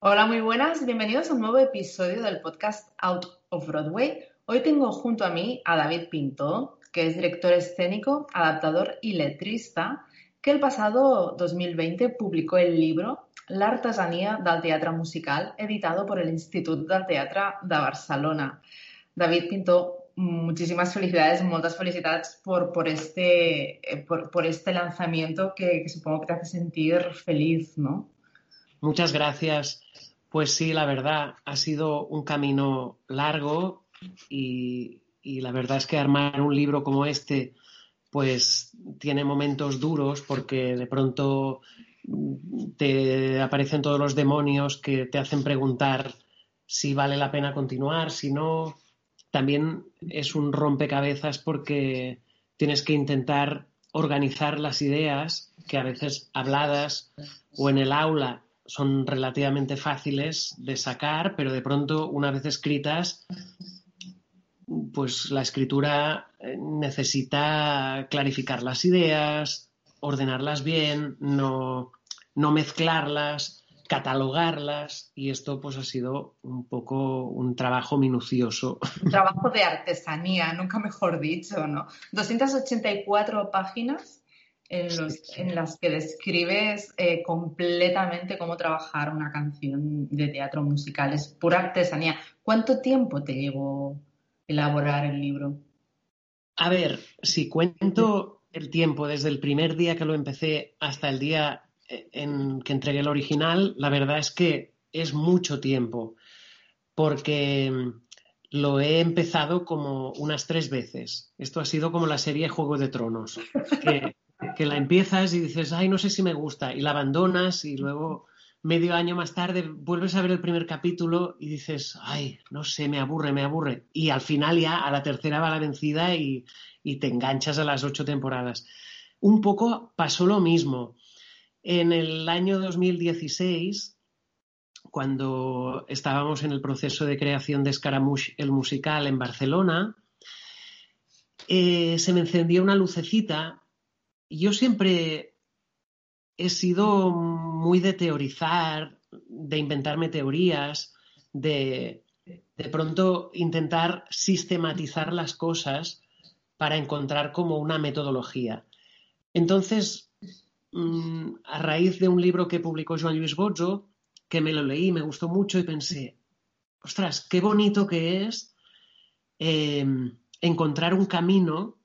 Hola, muy buenas. Bienvenidos a un nuevo episodio del podcast Out of Broadway. Hoy tengo junto a mí a David Pinto, que es director escénico, adaptador y letrista, que el pasado 2020 publicó el libro L'artesania del teatre musical, editado por el Institut del Teatre de Barcelona. David Pinto, muchísimas felicidades, muchas felicidades por, por, este, eh, por, por este lanzamiento que, que supongo que te hace sentir feliz, ¿no? Muchas gracias. Pues sí, la verdad, ha sido un camino largo y, y, la verdad es que armar un libro como este, pues tiene momentos duros porque de pronto te aparecen todos los demonios que te hacen preguntar si vale la pena continuar, si no. También es un rompecabezas porque tienes que intentar organizar las ideas que a veces habladas o en el aula son relativamente fáciles de sacar, pero de pronto, una vez escritas, pues la escritura necesita clarificar las ideas, ordenarlas bien, no, no mezclarlas, catalogarlas, y esto pues ha sido un poco un trabajo minucioso. Un trabajo de artesanía, nunca mejor dicho, ¿no? 284 páginas en, los, en, las que describes eh, completamente cómo trabajar una canción de teatro musical. Es pura artesanía. ¿Cuánto tiempo te llevó elaborar el libro? A ver, si cuento el tiempo desde el primer día que lo empecé hasta el día en que entregué el original, la verdad es que es mucho tiempo, porque lo he empezado como unas tres veces. Esto ha sido como la serie Juego de Tronos, que que la empiezas y dices, ay, no sé si me gusta, y la abandonas y luego medio año más tarde vuelves a ver el primer capítulo y dices, ay, no sé, me aburre, me aburre. Y al final ya a la tercera va la vencida y, y te enganchas a las ocho temporadas. Un poco pasó lo mismo. En el año 2016, cuando estábamos en el proceso de creación de Scaramouche, el musical en Barcelona, eh, se me encendió una lucecita yo siempre he sido muy de teorizar, de inventarme teorías, de de pronto intentar sistematizar las cosas para encontrar como una metodología. Entonces, mmm, a raíz de un libro que publicó Joan Luis Bozo, que me lo leí, me gustó mucho y pensé, ostras, qué bonito que es eh, encontrar un camino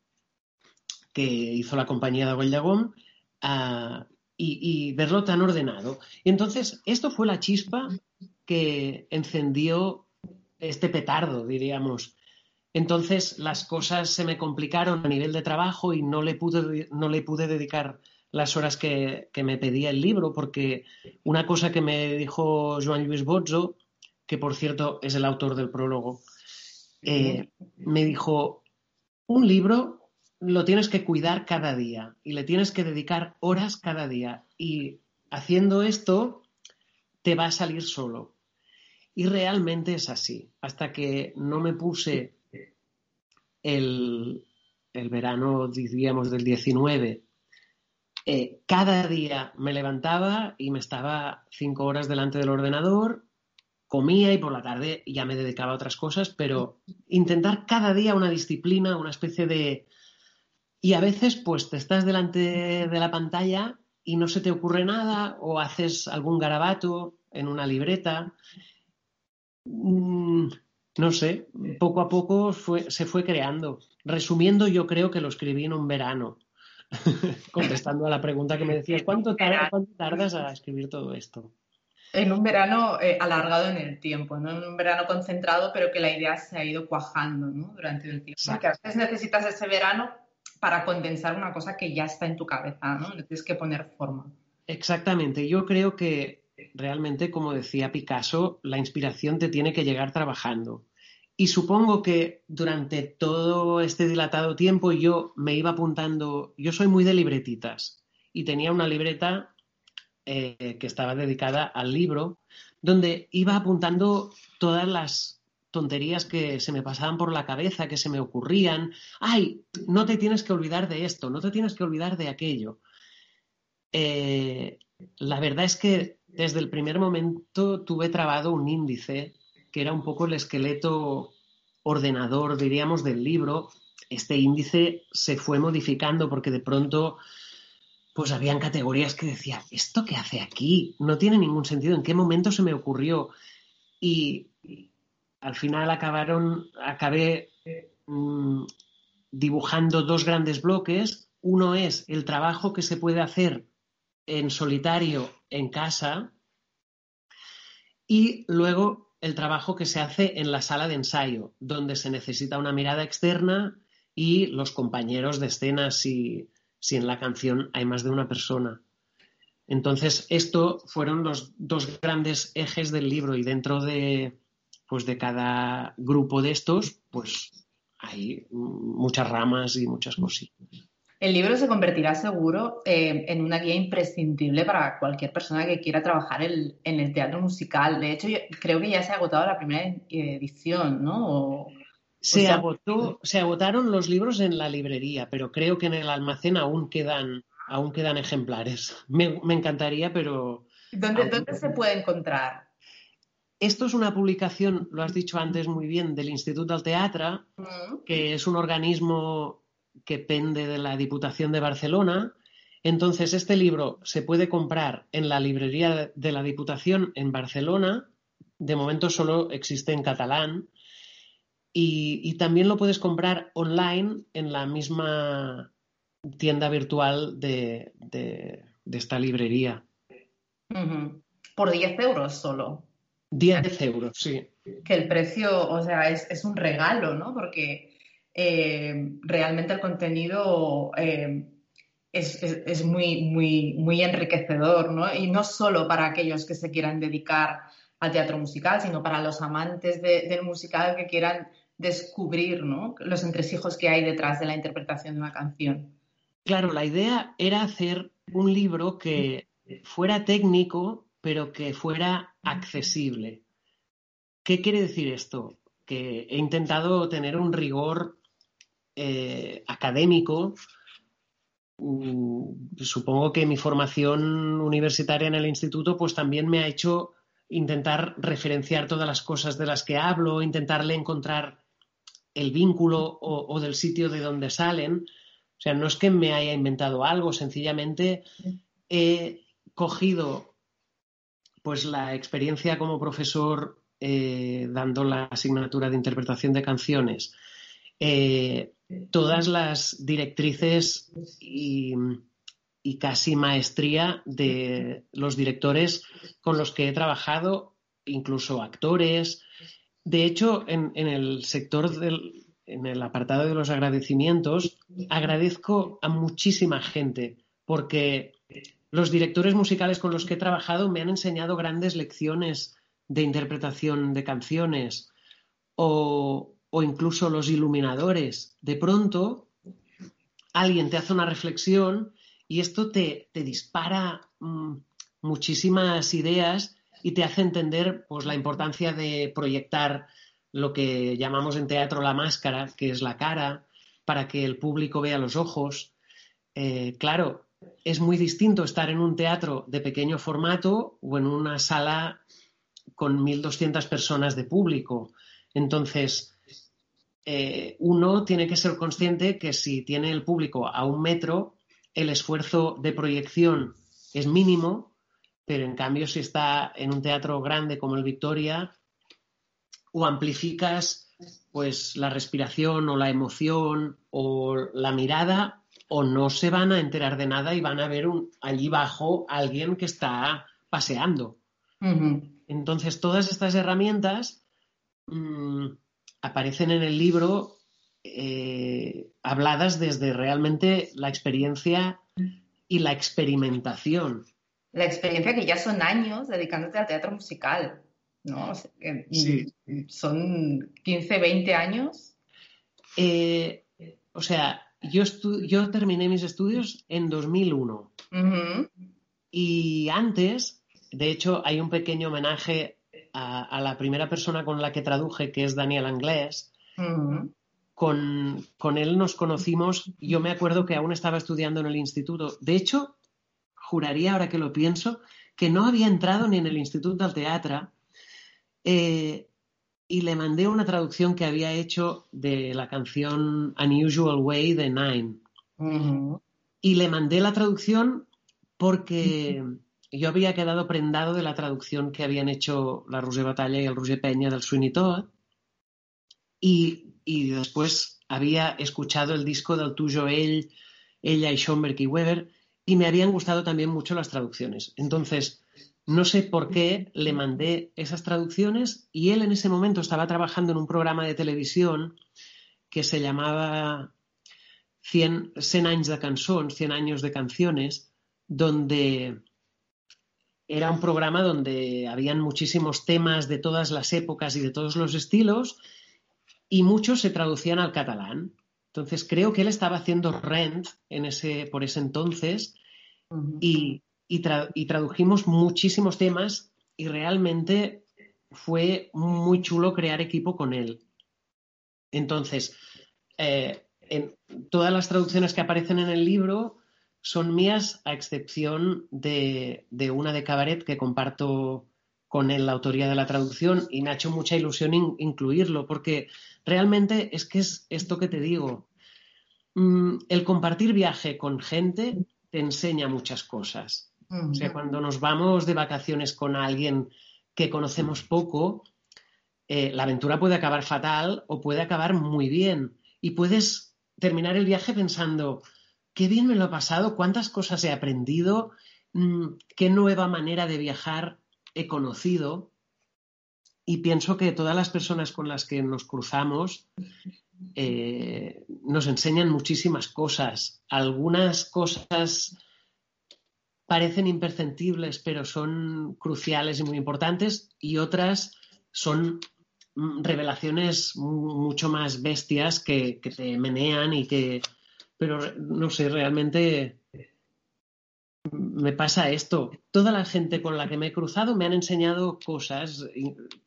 que hizo la compañía de Guayagón uh, y, verlo tan ordenado. Y entonces, esto fue la chispa que encendió este petardo, diríamos. Entonces, las cosas se me complicaron a nivel de trabajo y no le pude, no le pude dedicar las horas que, que, me pedía el libro, porque una cosa que me dijo Joan Luis Bozzo, que por cierto es el autor del prólogo, eh, me dijo, un libro lo tienes que cuidar cada día y le tienes que dedicar horas cada día. Y haciendo esto, te va a salir solo. Y realmente es así. Hasta que no me puse el, el verano, diríamos, del 19, eh, cada día me levantaba y me estaba cinco horas delante del ordenador, comía y por la tarde ya me dedicaba a otras cosas, pero intentar cada día una disciplina, una especie de, y a veces, pues te estás delante de la pantalla y no se te ocurre nada o haces algún garabato en una libreta. Mm, no sé, poco a poco fue, se fue creando. Resumiendo, yo creo que lo escribí en un verano, contestando a la pregunta que me decías, ¿cuánto, tar ¿cuánto tardas a escribir todo esto? En un verano eh, alargado en el tiempo, no en un verano concentrado, pero que la idea se ha ido cuajando ¿no? durante el tiempo. Porque a veces necesitas ese verano para condensar una cosa que ya está en tu cabeza, ¿no? Le tienes que poner forma. Exactamente. Yo creo que realmente, como decía Picasso, la inspiración te tiene que llegar trabajando. Y supongo que durante todo este dilatado tiempo yo me iba apuntando, yo soy muy de libretitas y tenía una libreta eh, que estaba dedicada al libro, donde iba apuntando todas las tonterías que se me pasaban por la cabeza, que se me ocurrían. Ay, no te tienes que olvidar de esto, no te tienes que olvidar de aquello. Eh, la verdad es que desde el primer momento tuve trabado un índice que era un poco el esqueleto ordenador, diríamos, del libro. Este índice se fue modificando porque de pronto pues habían categorías que decía, ¿esto qué hace aquí? No tiene ningún sentido. ¿En qué momento se me ocurrió? Y al final acabaron, acabé mm, dibujando dos grandes bloques. Uno es el trabajo que se puede hacer en solitario en casa y luego el trabajo que se hace en la sala de ensayo, donde se necesita una mirada externa y los compañeros de escena si, si en la canción hay más de una persona. Entonces, esto fueron los dos grandes ejes del libro y dentro de, pues de cada grupo de estos, pues hay muchas ramas y muchas cositas. El libro se convertirá seguro eh, en una guía imprescindible para cualquier persona que quiera trabajar en el teatro musical. De hecho, creo que ya se ha agotado la primera edición, ¿no? se, agotó, se agotaron los libros en la librería, pero creo que en el almacén aún quedan, aún quedan ejemplares. Me, encantaría, pero... ¿Dónde, ¿Dónde se puede encontrar? Esto es una publicación, lo has dicho antes muy bien, del Instituto del Teatro, mm. que es un organismo que pende de la Diputación de Barcelona. Entonces, este libro se puede comprar en la librería de la Diputación en Barcelona. De momento solo existe en catalán. Y, también lo puedes comprar online en la misma tienda virtual de, esta librería. Por 10 euros solo. 10 euros, sí. Que el precio, o sea, es, es un regalo, ¿no? Porque eh, realmente el contenido eh, es, muy, muy, muy enriquecedor, ¿no? Y no solo para aquellos que se quieran dedicar al teatro musical, sino para los amantes del musical que quieran descubrir ¿no? los entresijos que hay detrás de la interpretación de una canción. Claro, la idea era hacer un libro que fuera técnico, pero que fuera accesible. ¿Qué quiere decir esto? Que he intentado tener un rigor eh, académico, mm, supongo que mi formación universitaria en el instituto pues también me ha hecho intentar referenciar todas las cosas de las que hablo, intentarle encontrar el vínculo o, del sitio de donde salen. O sea, no es que me haya inventado algo, sencillamente he cogido pues la experiencia como profesor eh, dando la asignatura de interpretación de canciones eh, todas las directrices y, casi maestría de los directores con los que he trabajado, incluso actores. De hecho, en, el sector del, en el apartado de los agradecimientos, agradezco a muchísima gente porque los directores musicales con los que he trabajado me han enseñado grandes lecciones de interpretación de canciones o, incluso los iluminadores, de pronto alguien te hace una reflexión y esto te, dispara mm, muchísimas ideas y te hace entender pues, la importancia de proyectar lo que llamamos en teatro la máscara, que es la cara, para que el público vea los ojos. Eh, claro, es muy distinto estar en un teatro de pequeño formato o en una sala con 1.200 personas de público. Entonces, eh, uno tiene que ser consciente que si tiene el público a un metro, el esfuerzo de proyección es mínimo, pero en cambio si está en un teatro grande como el Victoria, o amplificas pues la respiración o la emoción o la mirada, o no se van a enterar de nada y van a ver un, allí bajo alguien que está paseando. Entonces, todas estas herramientas mm, aparecen en el libro eh, habladas desde realmente la experiencia y la experimentación. la experiencia que ya son años dedicándote al teatro musical, ¿no? O sea, que, Sí. Son 15, 20 años. Eh, o sea, yo, estu- yo terminé mis estudios en 2001 Ujú. y antes, de hecho, hay un pequeño homenaje a, a la primera persona con la que traduje, que es Daniel Anglés. Con, con él nos conocimos, yo me acuerdo que aún estaba estudiando en el instituto. De hecho, juraría, ahora que lo pienso, que no había entrado ni en el Instituto del Teatro eh, y le mandé una traducción que había hecho de la canción Unusual Way de Nine. Y le mandé la traducción porque yo había quedado prendado de la traducción que habían hecho la Roger Batalla y el Roger Peña del Sweeney Todd. Y, y después había escuchado el disco del tuyo él, ella y Schoenberg y Weber y me habían gustado también mucho las traducciones. Entonces, no sé por qué le mandé esas traducciones y él en ese momento estaba trabajando en un programa de televisión que se llamaba 100, 100 años de cançons, 100 años de canciones, donde era un programa donde habían muchísimos temas de todas las épocas y de todos los estilos y muchos se traducían al catalán. Entonces creo que él estaba haciendo Rent en ese, por ese entonces y, y tra- y tradujimos muchísimos temas y realmente fue muy chulo crear equipo con él. Entonces, eh, en todas las traducciones que aparecen en el libro son mías, a excepción de, una de Cabaret que comparto con él la autoría de la traducción y me ha hecho mucha ilusión in- incluirlo, porque realmente es que es esto que te digo. Mm, el compartir viaje con gente te enseña muchas cosas. O sea, cuando nos vamos de vacaciones con alguien que conocemos poco, eh, la aventura puede acabar fatal o puede acabar muy bien. Y puedes terminar el viaje pensando, qué bien me lo he pasado, cuántas cosas he aprendido, mm, qué nueva manera de viajar he conocido. Y pienso que todas las personas con las que nos cruzamos eh, nos enseñan muchísimas cosas. Algunas cosas parecen imperceptibles, pero son cruciales y muy importantes, y otras son mm, revelaciones mu- mucho más bestias que, que te menean y que, pero no sé, realmente me pasa esto. Toda la gente con la que me he cruzado me han enseñado cosas,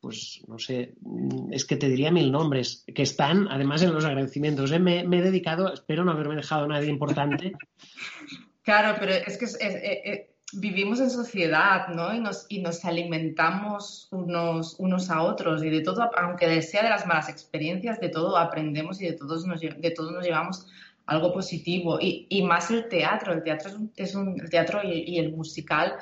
pues no sé, mm, es que te diría mil nombres, que están además en los agradecimientos. ¿eh? Me, me he dedicado, espero no haberme dejado a nadie importante, Claro, pero es que es- es- eh, eh, vivimos en sociedad, ¿no? Y nos, y nos alimentamos unos, unos a otros y de todo, aunque sea de las malas experiencias, de todo aprendemos y de todos nos, de todos nos llevamos algo positivo. Y, y más el teatro, el teatro es un, es un- el teatro y, y el musical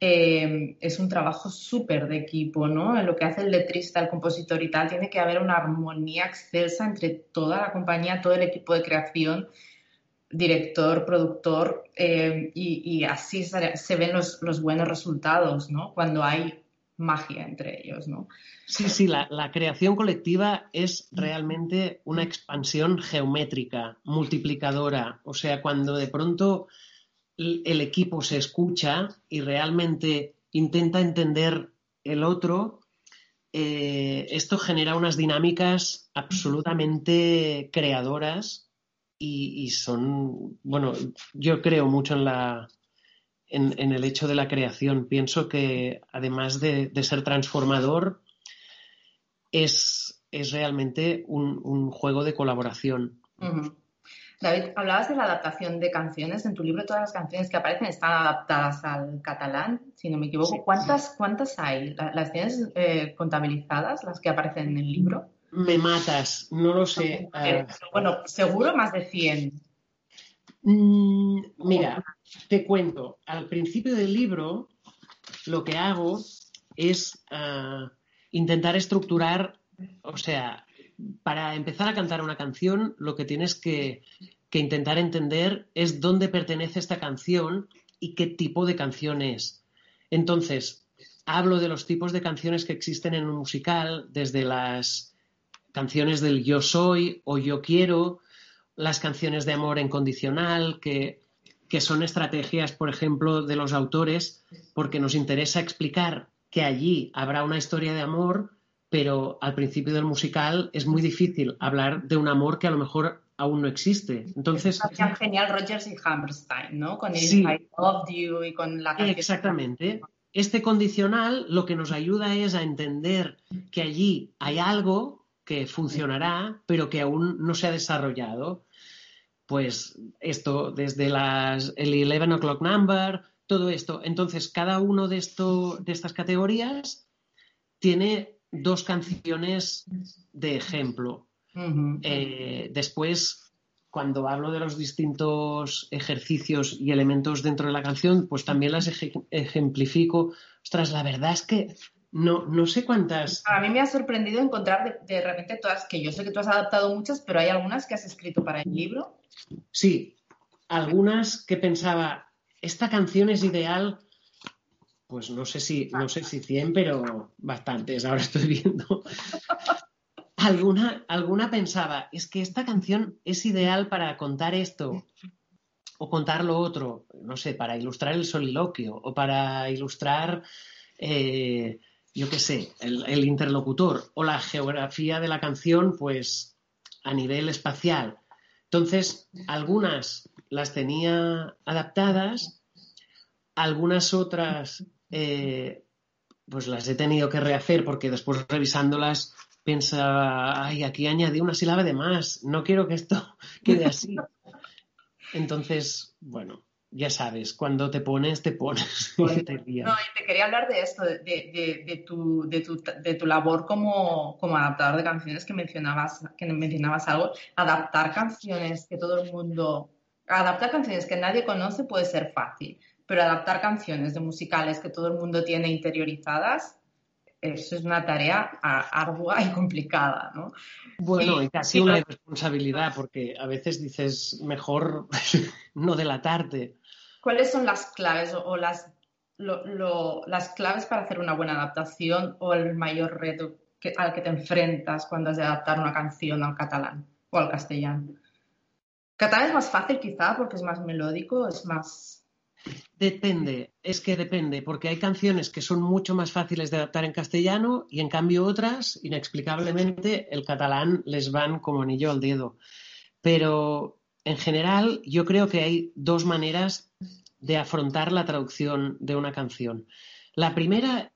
eh, es un trabajo súper de equipo, ¿no? En lo que hace el letrista, el compositor y tal, tiene que haber una armonía excelsa entre toda la compañía, todo el equipo de creación director, productor, eh, y, así se, ven los, buenos resultados. Cuando hay magia entre ellos. Sí, sí, la, creación colectiva es realmente una expansión geométrica, multiplicadora. O sea, cuando de pronto el, el equipo se escucha y realmente intenta entender el otro, eh, esto genera unas dinámicas absolutamente creadoras y, y son, bueno, yo creo mucho en la, en, en el hecho de la creación. Pienso que además de, de ser transformador, es, es realmente un, un juego de colaboración. David, hablabas de la adaptación de canciones. En tu libro todas las canciones que aparecen están adaptadas al catalán, si no me equivoco. Sí. ¿Cuántas, cuántas hay? ¿La- ¿Las tienes eh, contabilizadas, las que aparecen en el libro? Me matas, no lo sé. Eh, Ah, bueno, seguro más de 100. Mm, mira, te cuento. Al principio del libro, lo que hago es ah, intentar estructurar, o sea, para empezar a cantar una canción, lo que tienes que, que intentar entender es dónde pertenece esta canción y qué tipo de canción es. Entonces, hablo de los tipos de canciones que existen en un musical, desde las canciones del yo soy o yo quiero, las canciones de amor incondicional, que, que son estrategias, por ejemplo, de los autores, porque nos interesa explicar que allí habrá una historia de amor, pero al principio del musical es muy difícil hablar de un amor que a lo mejor aún no existe. Entonces, es genial Rogers y Hammerstein, ¿no? Con el Sí. I Love You y con la canción. Exactamente. Este condicional lo que nos ayuda es a entender que allí hay algo que funcionará, pero que aún no se ha desarrollado. Pues esto, desde las, el 11 o'clock number, todo esto. Entonces, cada uno de, esto, de estas categorías tiene dos canciones de ejemplo. Eh, después, cuando hablo de los distintos ejercicios y elementos dentro de la canción, pues también las eje- ejemplifico. Ostras, la verdad es que no, no sé cuántas. A mí me ha sorprendido encontrar de, de repente todas, que yo sé que tú has adaptado muchas, pero hay algunas que has escrito para el libro. Sí, algunas que pensaba, esta canción es ideal, pues no sé si, no sé si 100, pero bastantes, ahora estoy viendo. Alguna, alguna pensaba, es que esta canción es ideal para contar esto o contar lo otro, no sé, para ilustrar el soliloquio o para ilustrar, eh, yo qué sé, el, el interlocutor o la geografía de la canción, pues a nivel espacial. Entonces, algunas las tenía adaptadas, algunas otras eh, pues las he tenido que rehacer porque después revisándolas pensaba, ay, aquí añadí una sílaba de más, no quiero que esto quede así. Entonces, bueno, ya sabes, cuando te pones, te pones. y te lías. No, y te quería hablar de esto, de, de- de tu, de, tu, de tu labor como, como adaptador de canciones que mencionabas, que mencionabas algo. Adaptar canciones que todo el mundo. Adaptar canciones que nadie conoce puede ser fácil, pero adaptar canciones de musicales que todo el mundo tiene interiorizadas, eso es una tarea ardua y complicada, ¿no? Bueno, Y- y casi y una responsabilidad, porque a veces dices, mejor no delatarte. ¿Cuáles son las claves o, las, las claves para hacer una buena adaptación o el mayor reto al que te enfrentas cuando has de adaptar una canción al catalán o al castellano? Catalán es más fácil quizá porque es más melódico, es más... Depende, es que depende, porque hay canciones que son mucho más fáciles de adaptar en castellano y en cambio otras, inexplicablemente, el catalán les van como anillo al dedo. Pero en general yo creo que hay dos maneras de afrontar la traducción de una canción. La primera,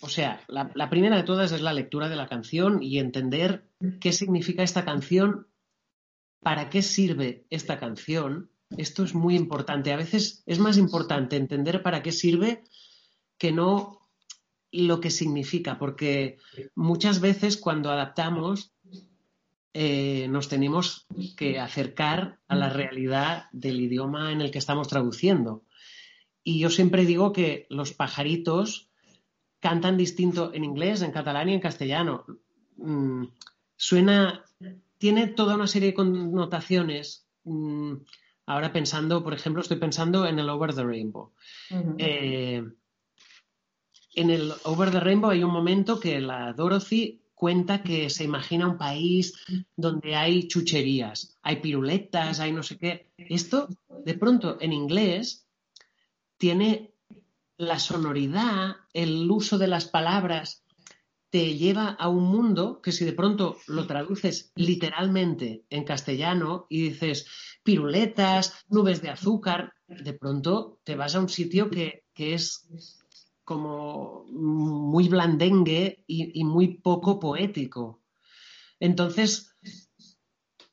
o sea, la, primera de todas es la lectura de la canción y entender qué significa esta canción, para qué sirve esta canción. Esto es muy importante. A veces es más importante entender para qué sirve que no lo que significa, porque muchas veces cuando adaptamos eh, nos tenemos que acercar a la realidad del idioma en el que estamos traduciendo. Y yo siempre digo que los pajaritos cantan distinto en inglés, en catalán y en castellano. Mm, suena, tiene toda una serie de connotaciones. Mm, ahora pensando, por ejemplo, estoy pensando en el Over the Rainbow. Ujú. Eh, en el Over the Rainbow hay un momento que la Dorothy cuenta que se imagina un país donde hay chucherías, hay piruletas, hay no sé qué. Esto, de pronto, en inglés, tiene la sonoridad, el uso de las palabras, te lleva a un mundo que si de pronto lo traduces literalmente en castellano y dices piruletas, nubes de azúcar, de pronto te vas a un sitio que, que es como muy blandengue y, muy poco poético. Entonces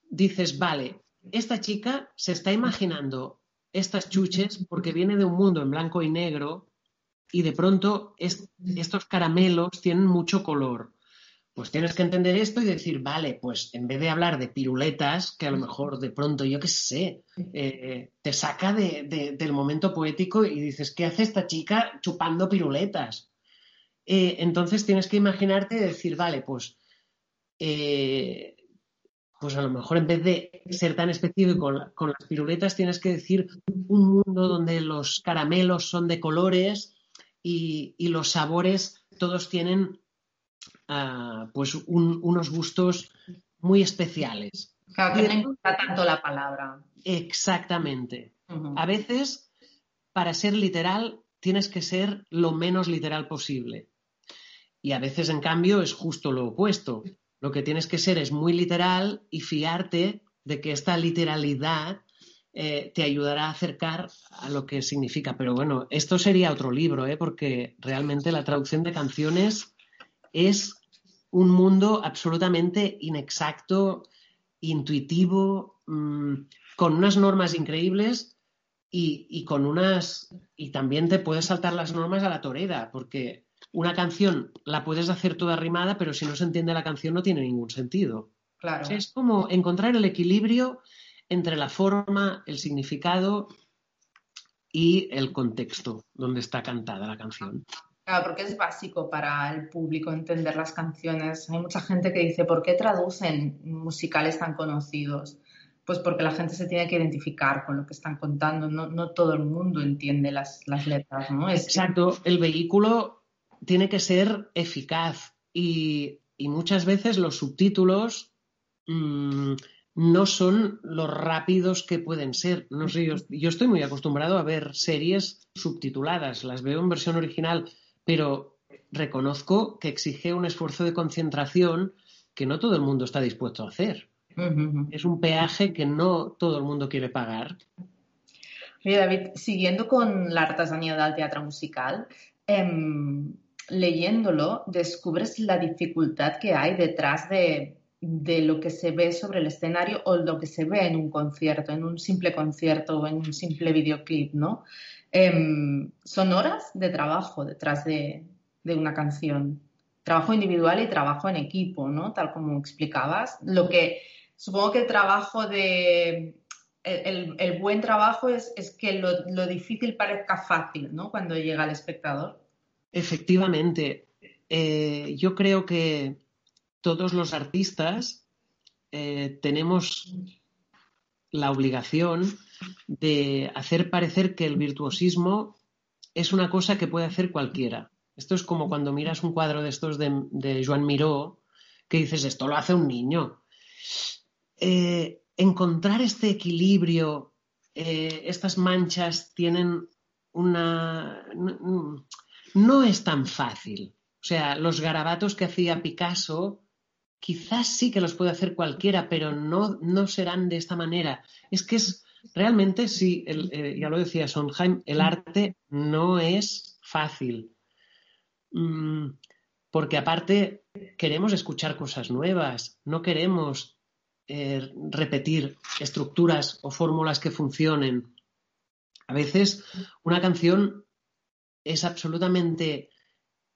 dices, vale, esta chica se está imaginando estas chuches porque viene de un mundo en blanco y negro y de pronto es- estos caramelos tienen mucho color. Pues tienes que entender esto y decir, vale, pues en vez de hablar de piruletas, que a lo mejor de pronto, yo qué sé, eh, te saca de- de- del momento poético y dices, ¿qué hace esta chica chupando piruletas? Eh, entonces tienes que imaginarte y decir, vale, pues, eh, pues a lo mejor en vez de ser tan específico con, la- con las piruletas, tienes que decir un mundo donde los caramelos son de colores y, y los sabores todos tienen pues un- unos gustos muy especiales. Claro, que no importa tanto la palabra. Exactamente. A veces, para ser literal, tienes que ser lo menos literal posible. Y a veces, en cambio, es justo lo opuesto. Lo que tienes que ser es muy literal y fiarte de que esta literalidad eh, te ayudará a acercar a lo que significa. Pero bueno, esto sería otro libro, ¿eh? porque realmente la traducción de canciones es un mundo absolutamente inexacto, intuitivo, mm, con unas normas increíbles y, y con unas. Y también te puedes saltar las normas a la torera, porque una canción la puedes hacer toda rimada, pero si no se entiende la canción no tiene ningún sentido. Claro. O sea, es como encontrar el equilibrio entre la forma, el significado y el contexto donde está cantada la canción. Claro, porque es básico para el público entender las canciones. Hay mucha gente que dice, ¿por qué traducen musicales tan conocidos? Pues porque la gente se tiene que identificar con lo que están contando. No, todo el mundo entiende las, letras, ¿no? Exacto, el vehículo tiene que ser eficaz y, muchas veces los subtítulos mm, no son lo rápidos que pueden ser. No sé, yo, yo estoy muy acostumbrado a ver series subtituladas, las veo en versión original, pero reconozco que exige un esfuerzo de concentración que no todo el mundo está dispuesto a hacer. Es un peaje que no todo el mundo quiere pagar. Oye, David, siguiendo con la artesanía del teatro musical, em, leyéndolo, descubres la dificultad que hay detrás de, de lo que se ve sobre el escenario o lo que se ve en un concierto, en un simple concierto o en un simple videoclip, ¿no? Em, son horas de trabajo detrás de, una canción. Trabajo individual y trabajo en equipo, ¿no? Tal como explicabas. Lo que supongo que el trabajo de el, buen trabajo es, que lo, lo, difícil parezca fácil, ¿no? Cuando llega al espectador. Efectivamente, eh, yo creo que todos los artistas eh, tenemos la obligación de hacer parecer que el virtuosismo es una cosa que puede hacer cualquiera. Esto es como cuando miras un cuadro de estos de, Joan Miró, que dices, esto lo hace un niño. Eh, encontrar este equilibrio, eh, estas manchas tienen una... No, no, es tan fácil. O sea, los garabatos que hacía Picasso, quizás sí que los puede hacer cualquiera, pero no, no serán de esta manera. Es que es realmente, sí, eh, ya lo decía Sondheim, el arte no es fácil. Mm, porque aparte queremos escuchar cosas nuevas, no queremos eh, repetir estructuras o fórmulas que funcionen. A veces una canción es absolutamente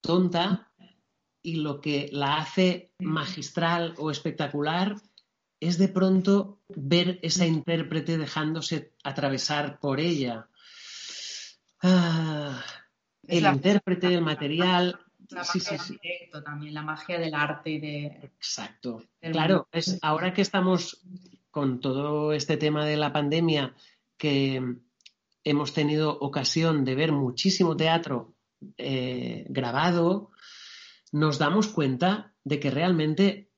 tonta y lo que la hace magistral o espectacular es de pronto ver esa intérprete dejándose atravesar por ella. Ah, el intérprete, el material. La sí, sí, sí. Directo, también, la magia del arte y de. Exacto. Claro, es ahora que estamos con todo este tema de la pandemia, que hemos tenido ocasión de ver muchísimo teatro eh, grabado, nos damos cuenta de que realmente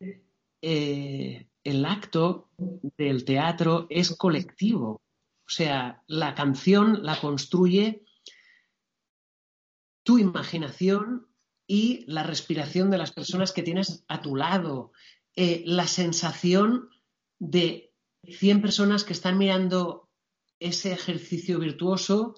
eh, el acto del teatro es colectivo. O sea, la canción la construye tu imaginación y la respiración de las personas que tienes a tu lado. Eh, la sensación de 100 personas que están mirando ese ejercicio virtuoso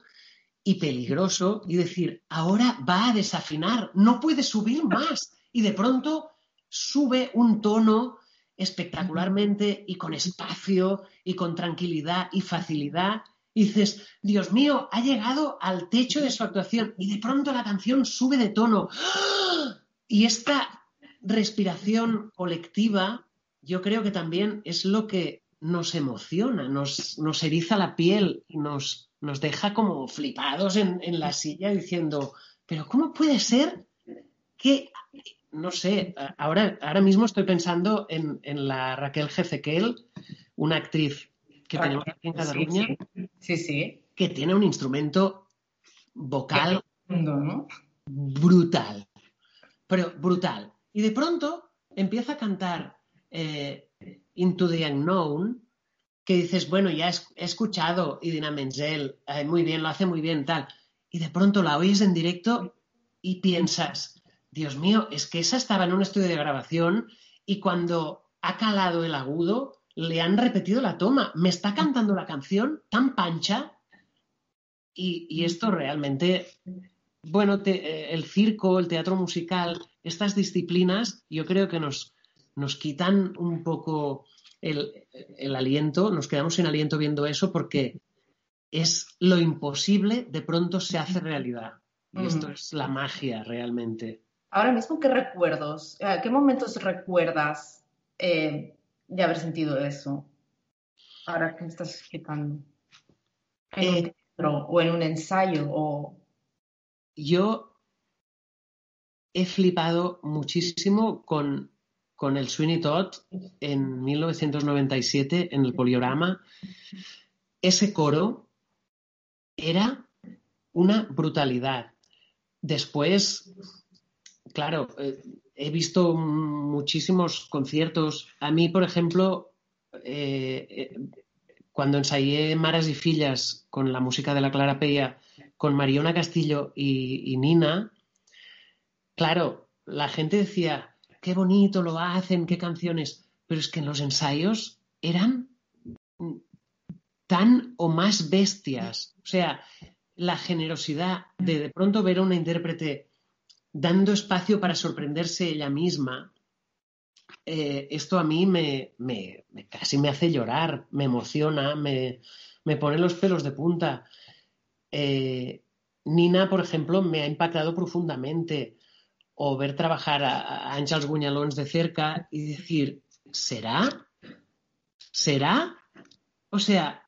y peligroso y decir, ahora va a desafinar, no puede subir más. Y de pronto sube un tono espectacularmente y con espacio y con tranquilidad y facilidad. Y dices, Dios mío, ha llegado al techo de su actuación y de pronto la canción sube de tono. Y esta respiración colectiva, yo creo que también es lo que nos emociona, nos, nos eriza la piel y nos, nos deja como flipados en, en, la silla diciendo, pero ¿cómo puede ser que, no sé, ahora, ahora mismo estoy pensando en, en la Raquel Jezequel, una actriz que tenemos aquí en Cataluña, sí, sí. sí, que tiene un instrumento vocal ¿no? brutal, pero brutal. Y de pronto empieza a cantar eh, Into the Unknown que dices, bueno, ya he escuchado Idina Menzel, eh, muy bien, lo hace muy bien, tal. Y de pronto la oyes en directo y piensas, Dios mío, es que esa estaba en un estudio de grabación y cuando ha calado el agudo, le han repetido la toma. Me está cantando la canción tan pancha. Y, esto realmente, bueno, eh, el circo, el teatro musical, estas disciplinas, yo creo que nos, nos quitan un poco el, aliento, nos quedamos sin aliento viendo eso porque es lo imposible, de pronto se hace realidad. Y esto es la magia realmente. Ahora mismo, ¿qué recuerdos, eh, qué momentos recuerdas eh, de haber sentido eso? Ahora que me estás explicando. ¿En un eh, teatro o en un ensayo? O... Yo he flipado muchísimo con con el Sweeney Todd en 1997 en el Poliorama. Ese coro era una brutalidad. Después, claro, eh, he visto muchísimos conciertos. A mí, por ejemplo, eh, eh, cuando ensayé Maras y Fillas con la música de la Clara Peya, con Mariona Castillo y, y Nina, claro, la gente decía, qué bonito lo hacen, qué canciones, pero es que en los ensayos eran tan o más bestias. O sea, la generosidad de de pronto ver a una intérprete dando espacio para sorprenderse ella misma, eh, esto a mí me, casi me hace llorar, me emociona, me, pone los pelos de punta. Eh, Nina, por ejemplo, me ha impactado profundamente o ver trabajar a, Ángels Guñalons de cerca y decir, ¿será? ¿Será? O sea,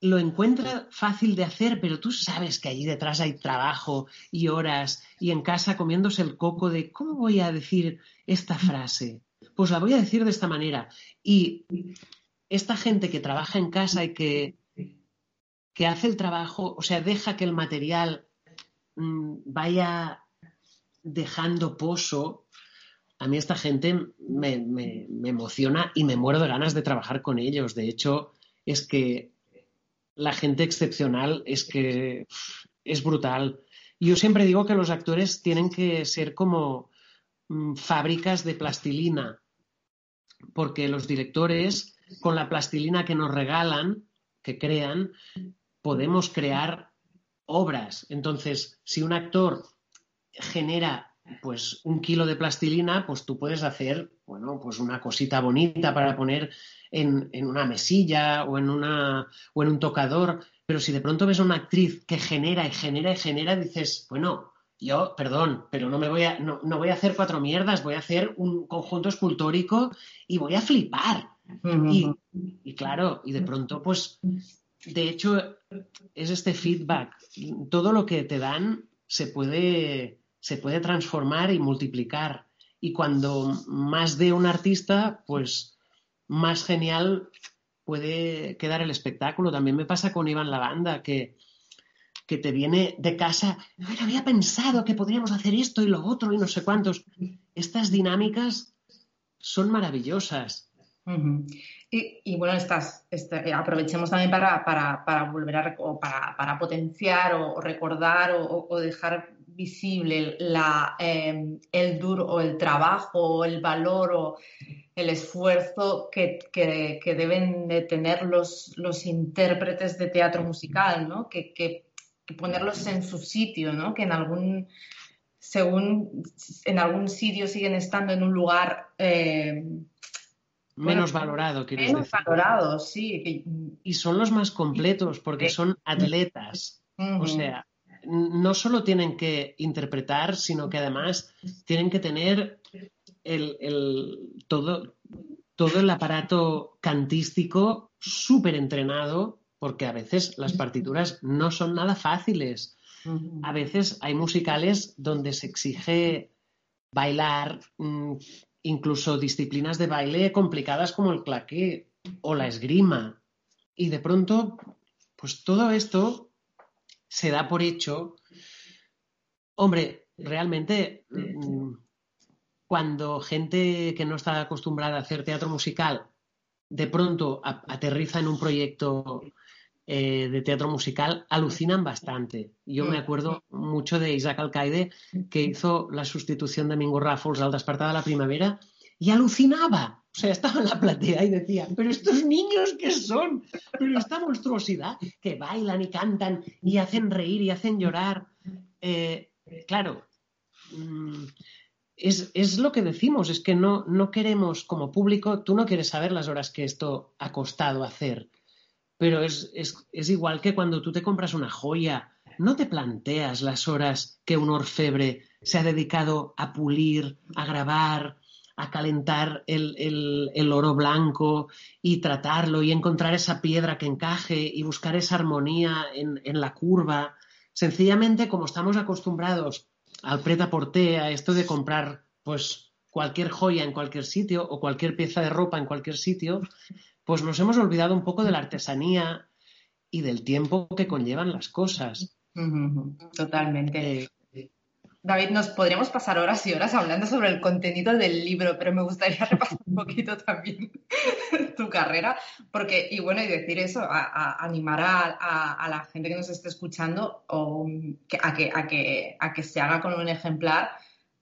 lo encuentra fácil de hacer, pero tú sabes que allí detrás hay trabajo y horas y en casa comiéndose el coco de ¿cómo voy a decir esta frase? Pues la voy a decir de esta manera. Y esta gente que trabaja en casa y que, que hace el trabajo, o sea, deja que el material mm, vaya dejando pozo, a mí esta gente me, emociona y me muero de ganas de trabajar con ellos. De hecho, es que la gente excepcional es que es brutal. Yo siempre digo que los actores tienen que ser como mm, fábricas de plastilina, porque los directores, con la plastilina que nos regalan, que crean, podemos crear obras. Entonces, si un actor genera pues un kilo de plastilina, pues tú puedes hacer, bueno, pues una cosita bonita para poner en, una mesilla o en, una, o en un tocador. Pero si de pronto ves a una actriz que genera y genera y genera, dices, bueno, yo, perdón, pero no me voy a, no, voy a hacer cuatro mierdas, voy a hacer un conjunto escultórico y voy a flipar. y, y, claro, y de pronto, pues, de hecho, es este feedback. Todo lo que te dan se puede se puede transformar y multiplicar. Y cuando más de un artista, pues más genial puede quedar el espectáculo. También me pasa con Iván Lavanda, que, que te viene de casa, había pensado que podríamos hacer esto y lo otro y no sé cuántos. Estas dinámicas son maravillosas. y, bueno, estas, este, aprovechemos también para, para, volver a para, para, potenciar o, recordar o, dejar visible la, em, el duro o el trabajo o el valor o el esfuerzo que, deben de tener los, los, intérpretes de teatro musical, ¿no? Que, ponerlos en su sitio, ¿no? que en algún, según, en algún sitio siguen estando en un lugar... Em, menos valorado, quieres menos valorado, sí. Y son los más completos porque son atletas. O sea, no solo tienen que interpretar, sino que además tienen que tener todo, todo el aparato cantístico súper entrenado, porque a veces las partituras no son nada fáciles. A veces hay musicales donde se exige bailar, mm, incluso disciplinas de baile complicadas como el claqué o la esgrima. Y de pronto, pues todo esto se da por hecho. Hombre, realmente, mm, cuando gente que no está acostumbrada a hacer teatro musical de pronto aterriza en un proyecto eh, de teatro musical, alucinan bastante. Yo me acuerdo mucho de Isaac Alcaide, que hizo la sustitución de Mingo Raffles al despertar de la primavera, y alucinaba. O sea, estaba en la platea y decía, pero estos niños qué son, pero esta monstruosidad, que bailan y cantan y hacen reír y hacen llorar. Eh, claro, mm, es, lo que decimos, es que no, no queremos, como público, tú no quieres saber las horas que esto ha costado hacer, pero es, es igual que cuando tú te compras una joya, no te planteas las horas que un orfebre se ha dedicado a pulir, a grabar, a calentar el, oro blanco y tratarlo y encontrar esa piedra que encaje y buscar esa armonía en, la curva. Sencillamente, como estamos acostumbrados al preta porté, a esto de comprar pues cualquier joya en cualquier sitio o cualquier pieza de ropa en cualquier sitio, pues nos hemos olvidado un poco de la artesanía y del tiempo que conllevan las cosas. Totalmente. Eh, David, nos podríamos pasar horas y horas hablando sobre el contenido del libro, pero me gustaría repasar un poquito también tu carrera, porque, y bueno, y decir eso, a, animar a, la gente que nos esté escuchando o, a, que, a, que, a que se haga con un ejemplar,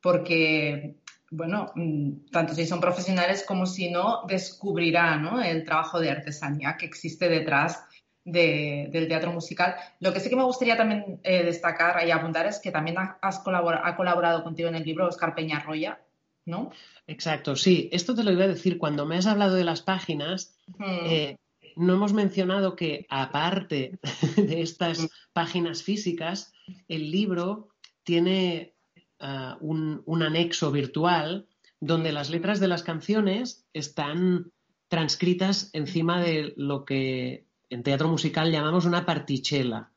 porque, bueno, mm, tanto si son profesionales como si no, descubrirán el trabajo de artesanía que existe detrás del teatro musical. Lo que sí que me gustaría también eh, destacar y apuntar es que también has ha colaborado contigo en el libro Oscar Peñarroya, ¿no? Exacto, sí. Esto te lo iba a decir. Cuando me has hablado de las páginas, eh, no hemos mencionado que aparte de estas páginas físicas, el libro tiene ah, un, un anexo virtual donde las letras de las canciones están transcritas encima de lo que en teatro musical llamamos una partichela.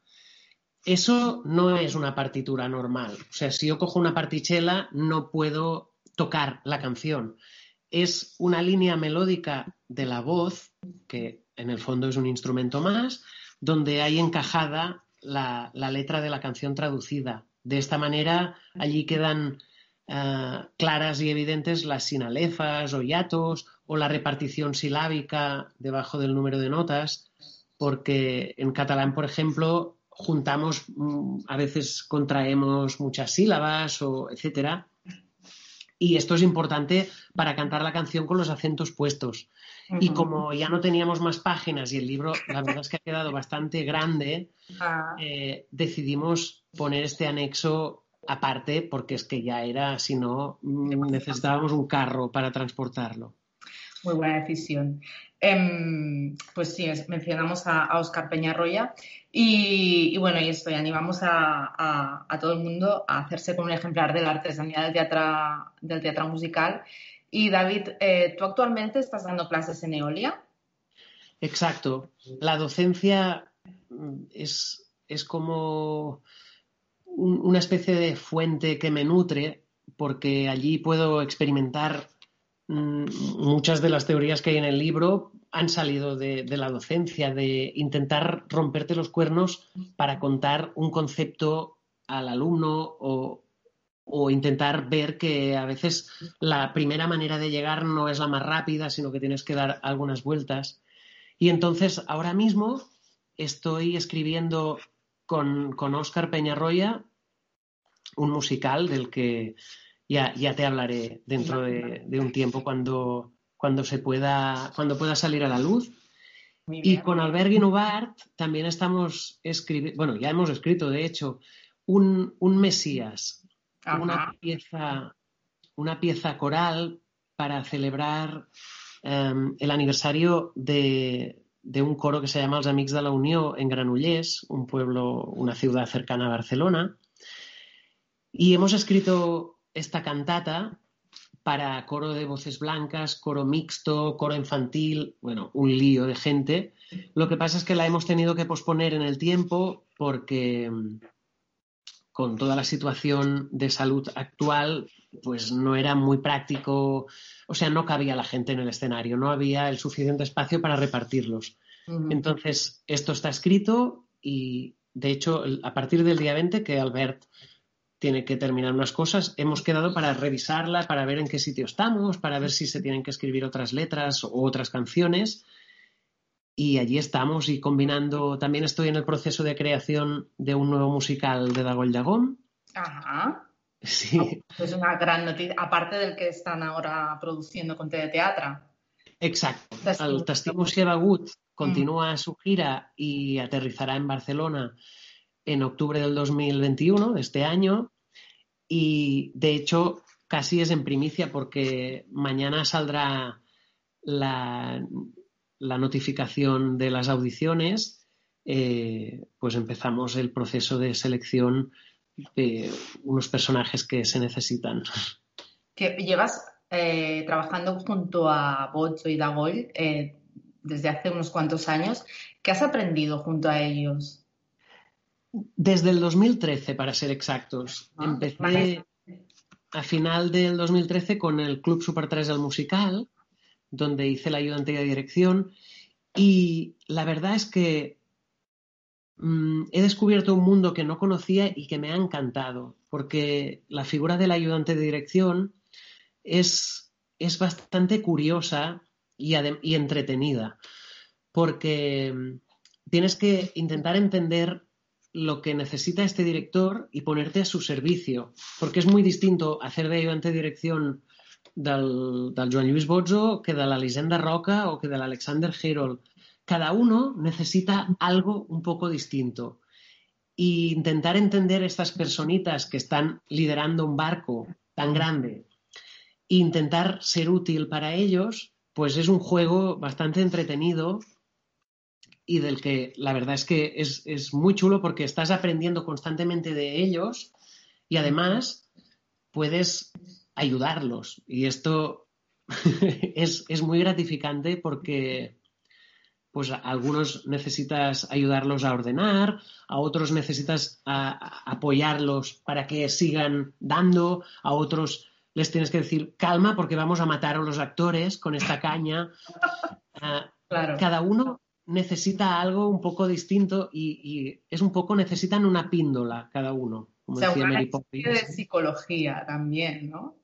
Eso no es una partitura normal. O sea, si yo cojo una partichela, no puedo tocar la canción. Es una línea melódica de la voz, que en el fondo es un instrumento más, donde hay encajada la, letra de la canción traducida. De esta manera, allí quedan eh, claras y evidentes las sinalefas o hiatos o la repartición silábica debajo del número de notas porque en catalán, por ejemplo, juntamos, mm, a veces contraemos muchas sílabas o etcétera. Y esto es importante para cantar la canción con los acentos puestos. Y como ya no teníamos más páginas y el libro, la verdad es que ha quedado bastante grande, ah. eh, decidimos poner este anexo aparte porque es que ya era, si no, mm, necesitábamos un carro para transportarlo. Muy buena decisión. Em, pues sí, mencionamos a, Oscar Peñarroya y, bueno, y esto, y animamos a, todo el mundo a hacerse con un ejemplar de la artesanía del teatro, del teatro musical. Y David, eh, ¿tú actualmente estás dando clases en Eolia? Exacto. La docencia es, es como una especie de fuente que me nutre porque allí puedo experimentar muchas de las teorías que hay en el libro han salido de, la docencia, de intentar romperte los cuernos para contar un concepto al alumno o, intentar ver que a veces la primera manera de llegar no es la más rápida, sino que tienes que dar algunas vueltas. Y entonces ahora mismo estoy escribiendo con, con Oscar Peñarroya un musical del que ya, ya te hablaré dentro de, un tiempo cuando, cuando se pueda, cuando pueda salir a la luz. Y con Albert Guinubart también estamos escribiendo, bueno, ya hemos escrito, de hecho, un, Mesías, una pieza, una pieza coral para celebrar em, el aniversario de, de, un coro que se llama Los Amics de la Unión en Granollers, un pueblo, una ciudad cercana a Barcelona. Y hemos escrito esta cantata para coro de voces blancas, coro mixto, coro infantil, bueno, un lío de gente. Lo que pasa es que la hemos tenido que posponer en el tiempo porque mm, con toda la situación de salud actual, pues no era muy práctico, o sea, no cabía la gente en el escenario, no había el suficiente espacio para repartirlos. Entonces, esto está escrito y, de hecho, a partir del día 20, que Albert tiene que terminar unas cosas. Hemos quedado para revisarla, para ver en qué sitio estamos, para ver si se tienen que escribir otras letras o otras canciones. Y allí estamos y combinando. También estoy en el proceso de creación de un nuevo musical de Dagoll Llagón. Ajá. Sí, Es una gran noticia, aparte del que están ahora produciendo con Teatro. exacto. El Testimo Gut continúa su gira y aterrizará en Barcelona en octubre del 2021, de este año. Y de hecho, casi es en primicia porque mañana saldrá la, notificación de las audiciones. Eh, pues empezamos el proceso de selección de unos personajes que se necesitan. Que llevas eh, trabajando junto a Bocho y Dagoll eh, desde hace unos cuantos años. ¿Qué has aprendido junto a ellos? Desde el 2013, para ser exactos. Ah, Empecé vale. a final del 2013 con el Club Super 3 del musical, donde hice la ayudante de dirección. Y la verdad es que mm, he descubierto un mundo que no conocía y que me ha encantado, porque la figura del ayudante de dirección es, es bastante curiosa y entretenida, porque mm, tienes que intentar entender lo que necesita este director y ponerte a su servicio, porque es muy distinto hacer de ayudante de dirección del, del Joan Lluís Bozzo que de la Lisenda Roca o que del Alexander Herold. Cada uno necesita algo un poco distinto. Y intentar entender estas personitas que están liderando un barco tan grande e intentar ser útil para ellos, pues es un juego bastante entretenido y del que la verdad es que es, es muy chulo porque estás aprendiendo constantemente de ellos y además puedes ayudarlos. Y esto es, es muy gratificante porque pues a algunos necesitas ayudarlos a ordenar, a otros necesitas a- a apoyarlos para que sigan dando, a otros les tienes que decir calma porque vamos a matar a los actores con esta caña. Ah, Claro. cada uno necesita algo un poco distinto y, y es un poco, necesitan una píndola cada uno, como O sea, decía una Mary de psicología también, ¿no?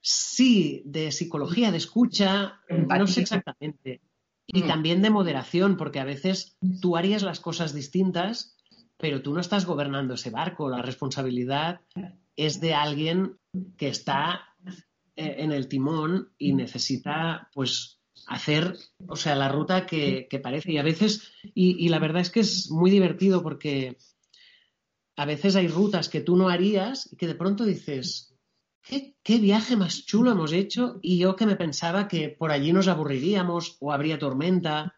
Sí, de psicología, de escucha, no Empatía. sé exactamente. Y Mm. también de moderación, porque a veces tú harías las cosas distintas, pero tú no estás gobernando ese barco. La responsabilidad es de alguien que está eh, en el timón y necesita, pues, hacer, o sea, la ruta que, que parece. Y a veces, y, y la verdad es que es muy divertido porque a veces hay rutas que tú no harías y que de pronto dices, ¿qué, qué viaje más chulo hemos hecho? Y yo que me pensaba que por allí nos aburriríamos o habría tormenta.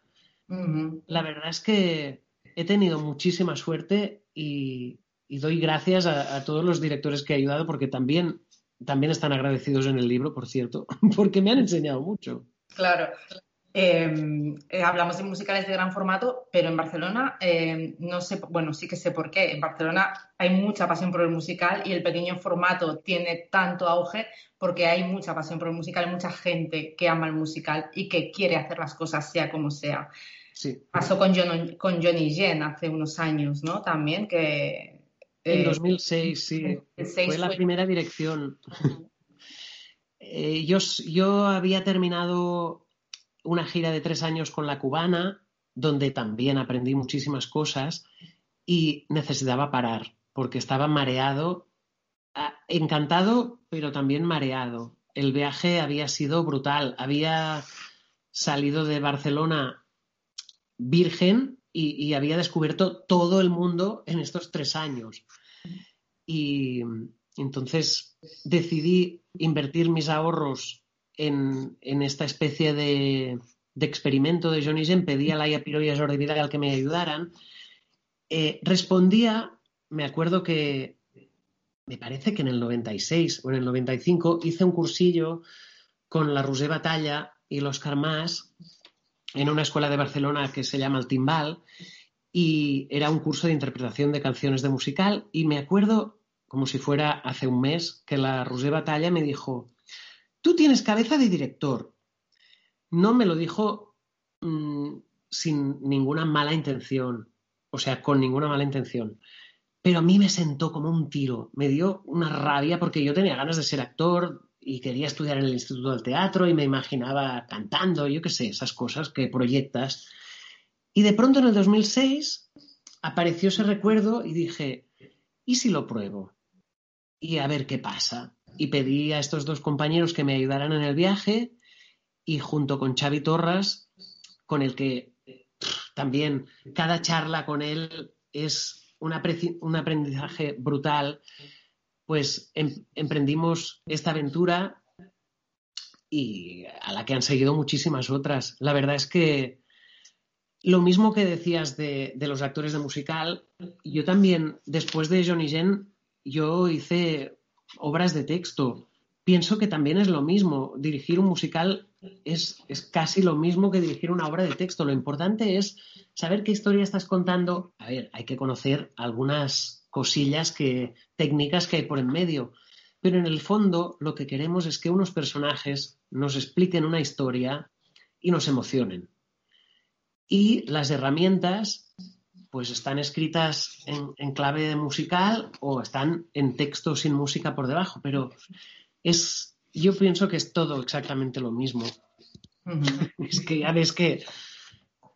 La verdad es que he tenido muchísima suerte y, y doy gracias a, a todos los directores que he ayudado porque también, también están agradecidos en el libro, por cierto, porque me han enseñado mucho. Claro. Eh, eh, hablamos de musicales de gran formato, pero en Barcelona eh, no sé, bueno, sí que sé por qué. En Barcelona hay mucha pasión por el musical y el pequeño formato tiene tanto auge porque hay mucha pasión por el musical, hay mucha gente que ama el musical y que quiere hacer las cosas sea como sea. Sí. Pasó con, John- con Johnny Yen hace unos años, ¿no? También que... En eh, 2006, sí. 2006 Fue la fue- primera dirección. Eh, yo, yo había terminado una gira de tres años con la cubana, donde también aprendí muchísimas cosas y necesitaba parar, porque estaba mareado, encantado, pero también mareado. El viaje había sido brutal. Había salido de Barcelona virgen y había descubierto todo el mundo en estos tres años. Y entonces decidí invertir mis ahorros en, en esta especie de, de experimento de Johnny Jen. Pedí a Laia Piro y a Jordi Vidal que me ayudaran. Eh, respondía, me acuerdo que me parece que en el 96 o en el 95 hice un cursillo con la Roser Batalla y los Mas en una escuela de Barcelona que se llama El Timbal y era un curso de interpretación de canciones de musical y me acuerdo como si fuera hace un mes que la Roser Batalla me dijo tú tienes cabeza de director no me lo dijo mmm, sin ninguna mala intención o sea con ninguna mala intención pero a mí me sentó como un tiro, me dio una rabia porque yo tenía ganas de ser actor y quería estudiar en el Instituto del Teatro y me imaginaba cantando, yo qué sé, esas cosas que proyectas. Y de pronto en el 2006 apareció ese recuerdo y dije, ¿y si lo pruebo? Y a ver qué pasa. Y pedí a estos dos compañeros que me ayudaran en el viaje y junto con Xavi Torras, con el que también cada charla con él es un, aprendizaje brutal, pues em, emprendimos esta aventura y a la que han seguido muchísimas otras. La verdad es que lo mismo que decías de, los actores de musical, yo también, después de Johnny Jen, yo hice obras de texto. Pienso que también es lo mismo. Dirigir un musical es, es, casi lo mismo que dirigir una obra de texto. Lo importante es saber qué historia estás contando. A ver, hay que conocer algunas cosillas que, técnicas que hay por en medio. Pero en el fondo lo que queremos es que unos personajes nos expliquen una historia y nos emocionen. Y las herramientas pues están escritas en, en clave musical o están en texto sin música por debajo, pero es yo pienso que es todo exactamente lo mismo. Es que ya ves que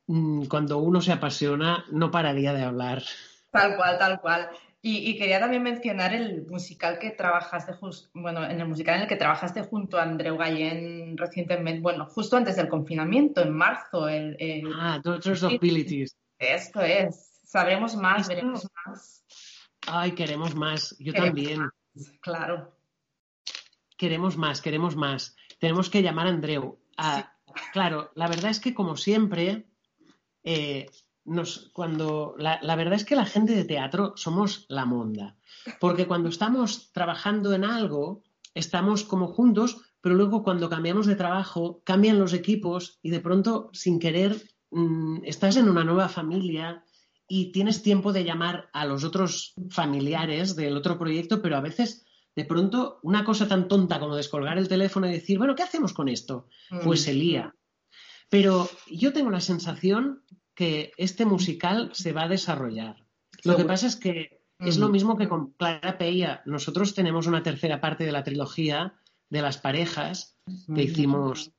mm, cuando uno se apasiona no pararía de hablar. Tal cual, tal cual. Y, quería también mencionar el musical que trabajaste, bueno, en el musical en el que trabajaste junto a Andreu Gallén recientemente, bueno, justo antes del confinamiento, en marzo. El, Ah, Daughters of Abilities. Esto es. Sabremos más, veremos más. Ay, queremos más. Yo también. Claro queremos más, queremos más. Tenemos que llamar a Andreu. Claro, la verdad es que como siempre, eh, nos, cuando la, verdad es que la gente de teatro somos la monda, porque cuando estamos trabajando en algo, estamos como juntos, pero luego cuando cambiamos de trabajo, cambian los equipos y de pronto, sin querer, mm, estás en una nueva familia y tienes tiempo de llamar a los otros familiares del otro proyecto, pero a veces de pronto una cosa tan tonta como descolgar el teléfono y decir, bueno, ¿qué hacemos con esto? Pues se lía. Pero yo tengo la sensación que este musical se va a desarrollar. Lo que pasa es que es lo mismo que con Clara Peia. Nosotros tenemos una tercera parte de la trilogía de las parejas que hicimos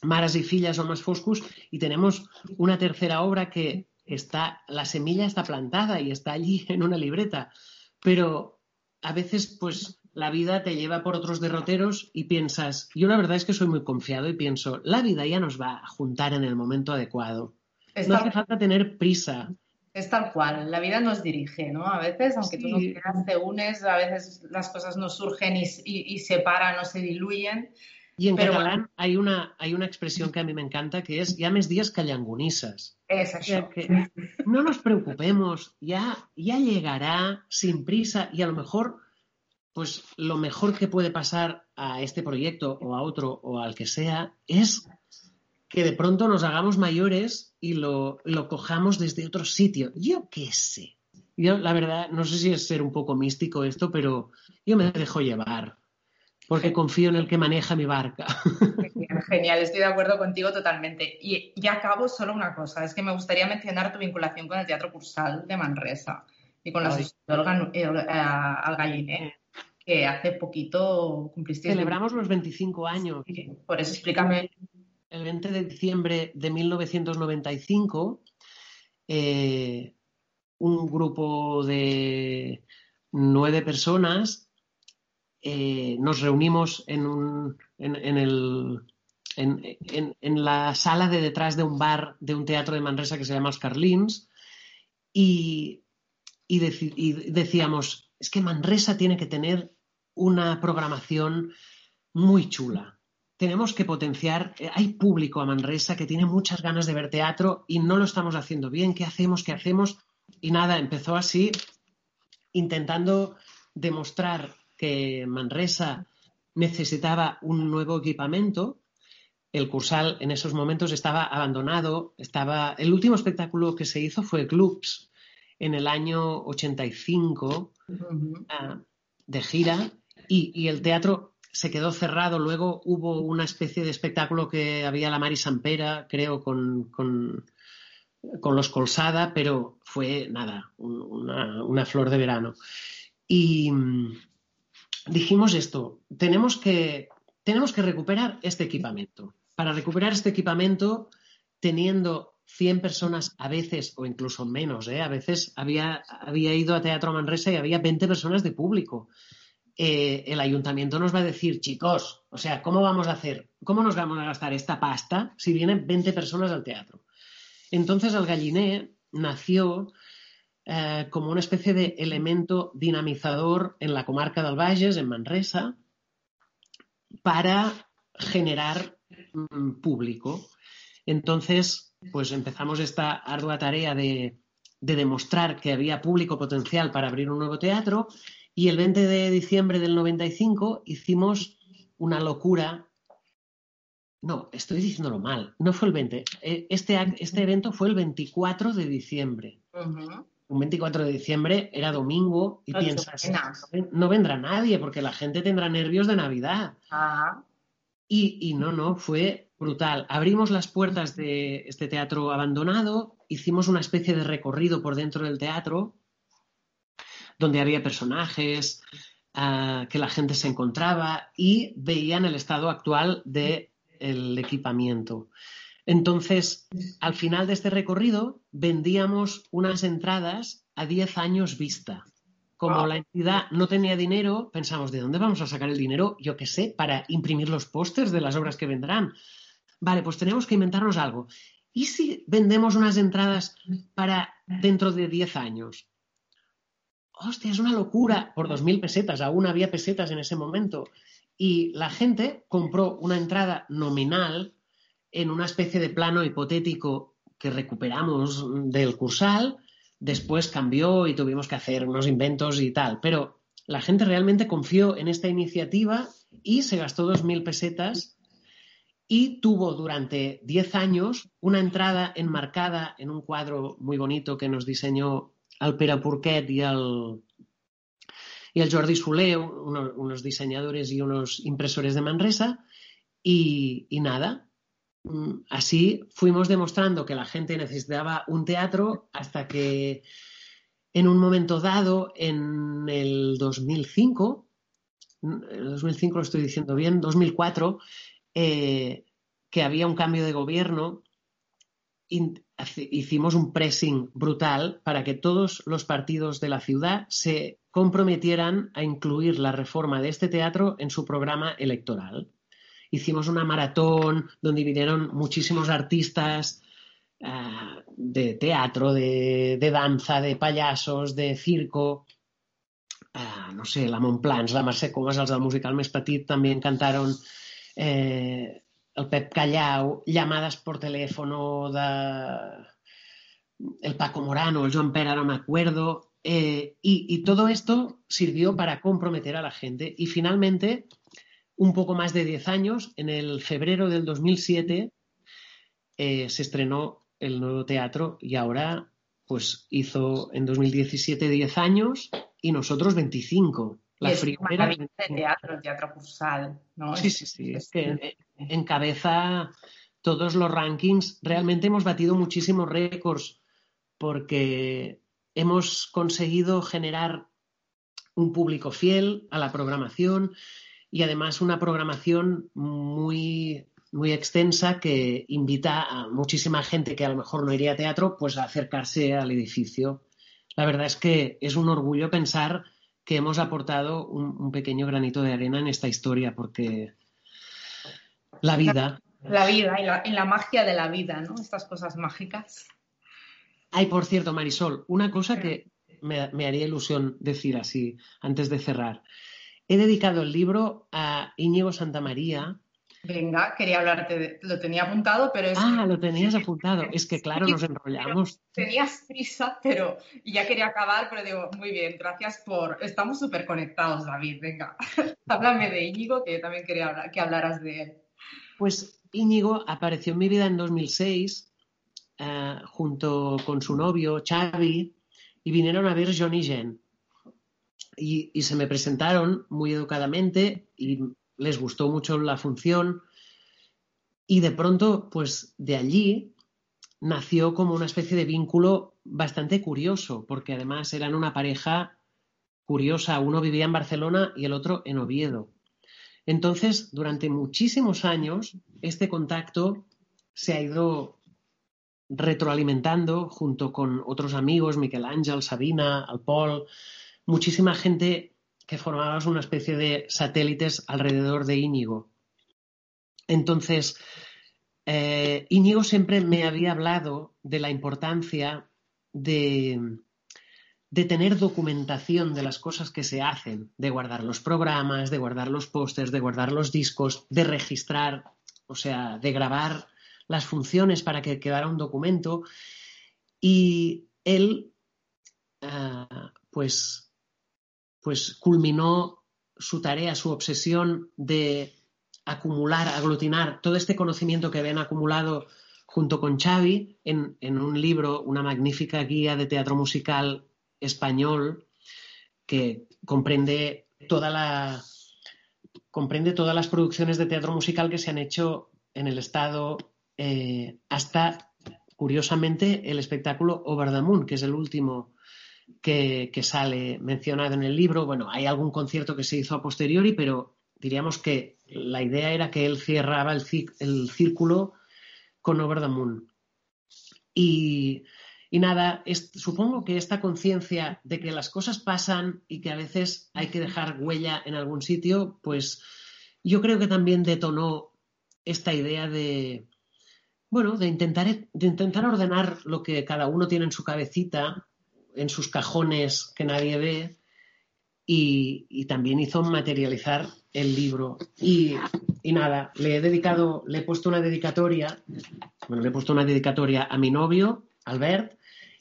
Maras y Fillas o Más Foscus y tenemos una tercera obra que está, la semilla está plantada y está allí en una libreta. Pero a veces pues la vida te lleva por otros derroteros y piensas, yo la verdad es que soy muy confiado y pienso, la vida ya nos va a juntar en el momento adecuado. no hace falta tener prisa. Es tal cual, la vida nos dirige, ¿no? A veces, aunque tú no quieras, te unes, a veces las cosas no surgen y, se paran o se diluyen. Y en catalán hay, una, hay una expresión que a mí me encanta que es llames días callangunisas. Exacto. no nos preocupemos, ya, ya llegará sin prisa y a lo mejor, pues lo mejor que puede pasar a este proyecto o a otro o al que sea es que de pronto nos hagamos mayores y lo, lo cojamos desde otro sitio. Yo qué sé. Yo, la verdad, no sé si es ser un poco místico esto, pero yo me dejo llevar porque confío en el que maneja mi barca. Genial, estoy de acuerdo contigo totalmente. Y ya acabo solo una cosa, es que me gustaría mencionar tu vinculación con el Teatro Cursal de Manresa y con la Asociación eh, al Galliné, que hace poquito cumpliste... Celebramos los 25 años. por eso explícame. El 20 de diciembre de 1995, eh, un grupo de nueve personas eh, nos reunimos en, la sala de detrás de un bar de un teatro de Manresa que se llama Oscar Lins y, decíamos, es que Manresa tiene que tener una programación muy chula. Tenemos que potenciar, eh, hay público a Manresa que tiene muchas ganas de ver teatro y no lo estamos haciendo bien. ¿Qué hacemos? ¿Qué hacemos? Y nada, empezó así, intentando demostrar que Manresa necesitaba un nuevo equipamiento. El Cursal en esos momentos estaba abandonado. Estaba... El último espectáculo que se hizo fue Clubs en el año 85 ah, de gira y, el teatro se quedó cerrado. Luego hubo una especie de espectáculo que había la Mari Sampera, creo, con, con los Colsada, pero fue nada, una, una flor de verano. Y dijimos esto, tenemos que, tenemos que recuperar este equipamiento. Para recuperar este equipamiento, teniendo 100 personas a veces, o incluso menos, ¿eh? a veces había, había ido a Teatro Manresa y había 20 personas de público. Eh, el ayuntamiento nos va a decir, chicos, o sea, ¿cómo vamos a hacer? ¿Cómo nos vamos a gastar esta pasta si vienen 20 personas al teatro? Entonces el galliné nació eh, como una especie de elemento dinamizador en la comarca del Bages, en Manresa, para generar mm, público. Entonces, pues empezamos esta ardua tarea de, de demostrar que había público potencial para abrir un nuevo teatro y el 20 de diciembre del 95 hicimos una locura. No, estoy diciéndolo mal. No fue el 20. Eh, este, este evento fue el 24 de diciembre. Un 24 de diciembre era domingo y piensas, no, vendrá nadie porque la gente tendrá nervios de Navidad. Y, y no, no, fue brutal. Abrimos las puertas de este teatro abandonado, hicimos una especie de recorrido por dentro del teatro donde había personajes, uh, que la gente se encontraba y veían el estado actual del de equipamiento. Entonces, al final de este recorrido, vendíamos unas entradas a 10 años vista. Como la entidad no tenía dinero, pensamos, ¿de dónde vamos a sacar el dinero? Yo qué sé, para imprimir los pósters de las obras que vendrán. Vale, pues tenemos que inventarnos algo. ¿Y si vendemos unas entradas para dentro de 10 años? hostia, es una locura, por 2.000 pesetas, aún había pesetas en ese momento. Y la gente compró una entrada nominal en una especie de plano hipotético que recuperamos del cursal, después cambió y tuvimos que hacer unos inventos y tal. Pero la gente realmente confió en esta iniciativa y se gastó 2.000 pesetas y tuvo durante 10 años una entrada enmarcada en un cuadro muy bonito que nos diseñó el Pere Porquet y el, y el Jordi Soler, unos, diseñadores y unos impresores de Manresa, y nada. Mm, así fuimos demostrando que la gente necesitaba un teatro hasta que en un momento dado, en el 2005, el 2005 lo estoy diciendo bien, 2004, eh, que había un cambio de gobierno hicimos un pressing brutal para que todos los partidos de la ciudad se comprometieran a incluir la reforma de este teatro en su programa electoral. Hicimos una maratón donde vinieron muchísimos artistas uh, de teatro, de, danza, de payasos, de circo. Uh, no sé, la Montplans, la Mercè Comas, els musical més petit també cantaron eh, el Pep Callau, llamadas por teléfono el Paco Morano, el Joan Pera, no me acuerdo. Eh, y, todo esto sirvió para comprometer a la gente. Y finalmente, un poco más de 10 años, en el febrero del 2007, eh, se estrenó el nuevo teatro y ahora pues hizo en 2017 10 años y nosotros 25. La es primera de teatro, el teatro cursal, ¿no? Sí, sí, sí. Es que encabeza todos los rankings. Realmente hemos batido muchísimos récords porque hemos conseguido generar un público fiel a la programación y además una programación muy, muy extensa que invita a muchísima gente que a lo mejor no iría a teatro pues a acercarse al edificio. La verdad es que es un orgullo pensar que hemos aportado un, un pequeño granito de arena en esta historia porque la vida. La vida y la, y la, magia de la vida, ¿no? Estas cosas mágicas. Ay, por cierto, Marisol, una cosa que me, me, haría ilusión decir así antes de cerrar. He dedicado el libro a Íñigo Santamaría. Venga, quería hablarte de... Lo tenía apuntado, pero es... Ah, lo tenías apuntado. Es que, claro, nos enrollamos. Tenías prisa, pero ya quería acabar, pero digo, muy bien, gracias por... Estamos súper conectados, David, venga. Háblame de Íñigo, que yo también quería hablar, que hablaras de él. Pues Íñigo apareció en mi vida en 2006 uh, eh, junto con su novio Xavi y vinieron a ver John y Jen. Y, se me presentaron muy educadamente y les gustó mucho la función. Y de pronto, pues de allí nació como una especie de vínculo bastante curioso, porque además eran una pareja curiosa. Uno vivía en Barcelona y el otro en Oviedo. Entonces, durante muchísimos años, este contacto se ha ido retroalimentando junto con otros amigos, Miquel Ángel, Sabina, Al Paul, muchísima gente que formaba una especie de satélites alrededor de Íñigo. Entonces, eh, Íñigo siempre me había hablado de la importancia de, de tener documentación de las cosas que se hacen, de guardar los programas, de guardar los pósters, de guardar los discos, de registrar, o sea, de grabar las funciones para que quedara un documento. Y él, ah, pues, pues culminó su tarea, su obsesión de acumular, aglutinar todo este conocimiento que habían acumulado junto con Xavi en, un libro, una magnífica guía de teatro musical español que comprende toda la comprende todas las producciones de teatro musical que se han hecho en el estado eh, hasta curiosamente el espectáculo Over the que es el último que, sale mencionado en el libro. Bueno, hay algún concierto que se hizo a posteriori, pero diríamos que la idea era que él cerraba el, el círculo con Over the Moon. Y, y nada, supongo que esta conciencia de que las cosas pasan y que a veces hay que dejar huella en algún sitio, pues yo creo que también detonó esta idea de, bueno, de intentar, de intentar ordenar lo que cada uno tiene en su cabecita, en sus cajones que nadie ve, y, también hizo materializar el libro. Y, nada, le he dedicado, le he puesto una dedicatoria, bueno, le he puesto una dedicatoria a mi novio, Albert,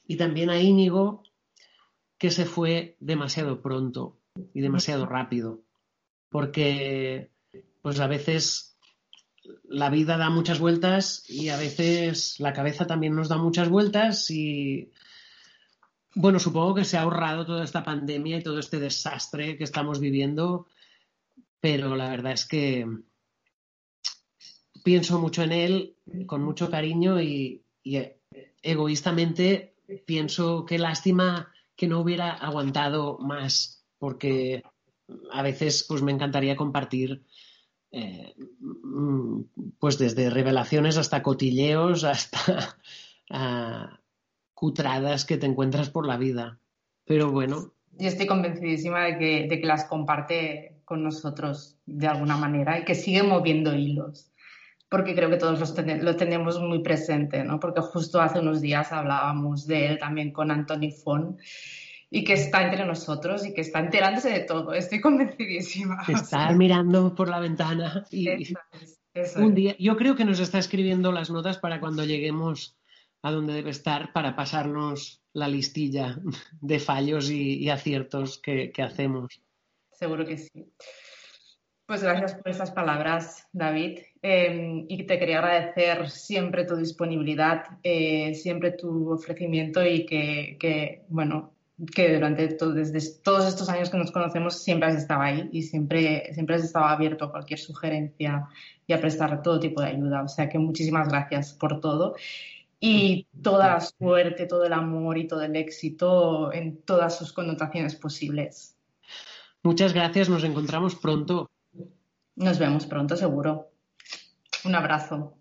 y también a Íñigo, que se fue demasiado pronto y demasiado rápido. Porque, pues a veces la vida da muchas vueltas y a veces la cabeza también nos da muchas vueltas y bueno, supongo que se ha ahorrado toda esta pandemia y todo este desastre que estamos viviendo, pero la verdad es que pienso mucho en él con mucho cariño y, egoístamente pienso qué lástima que no hubiera aguantado más, porque a veces pues me encantaría compartir eh, pues desde revelaciones hasta cotilleos hasta cutradas que te encuentras por la vida. Pero bueno. Yo estoy convencidísima de que, de que las comparte con nosotros de alguna manera y que sigue moviendo hilos porque creo que todos los ten lo tenemos muy presente, ¿no? Porque justo hace unos días hablábamos de él también con Anthony Fon y que está entre nosotros y que está enterándose de todo. Estoy convencidísima. Está mirando por la ventana y eso es, eso un día, yo creo que nos está escribiendo las notas para cuando lleguemos a donde debe estar para pasarnos la listilla de fallos y, aciertos que, hacemos. Seguro que sí. Pues gracias por esas palabras, David. Eh, y te quería agradecer siempre tu disponibilidad, eh, siempre tu ofrecimiento y que, que, bueno, que durante todo, desde todos estos años que nos conocemos siempre has estado ahí y siempre, siempre has estado abierto a cualquier sugerencia y a prestar todo tipo de ayuda. O sea que muchísimas gracias por todo y toda la suerte, todo el amor y todo el éxito en todas sus connotaciones posibles. Muchas gracias, nos encontramos pronto. Nos vemos pronto, seguro. Un abrazo.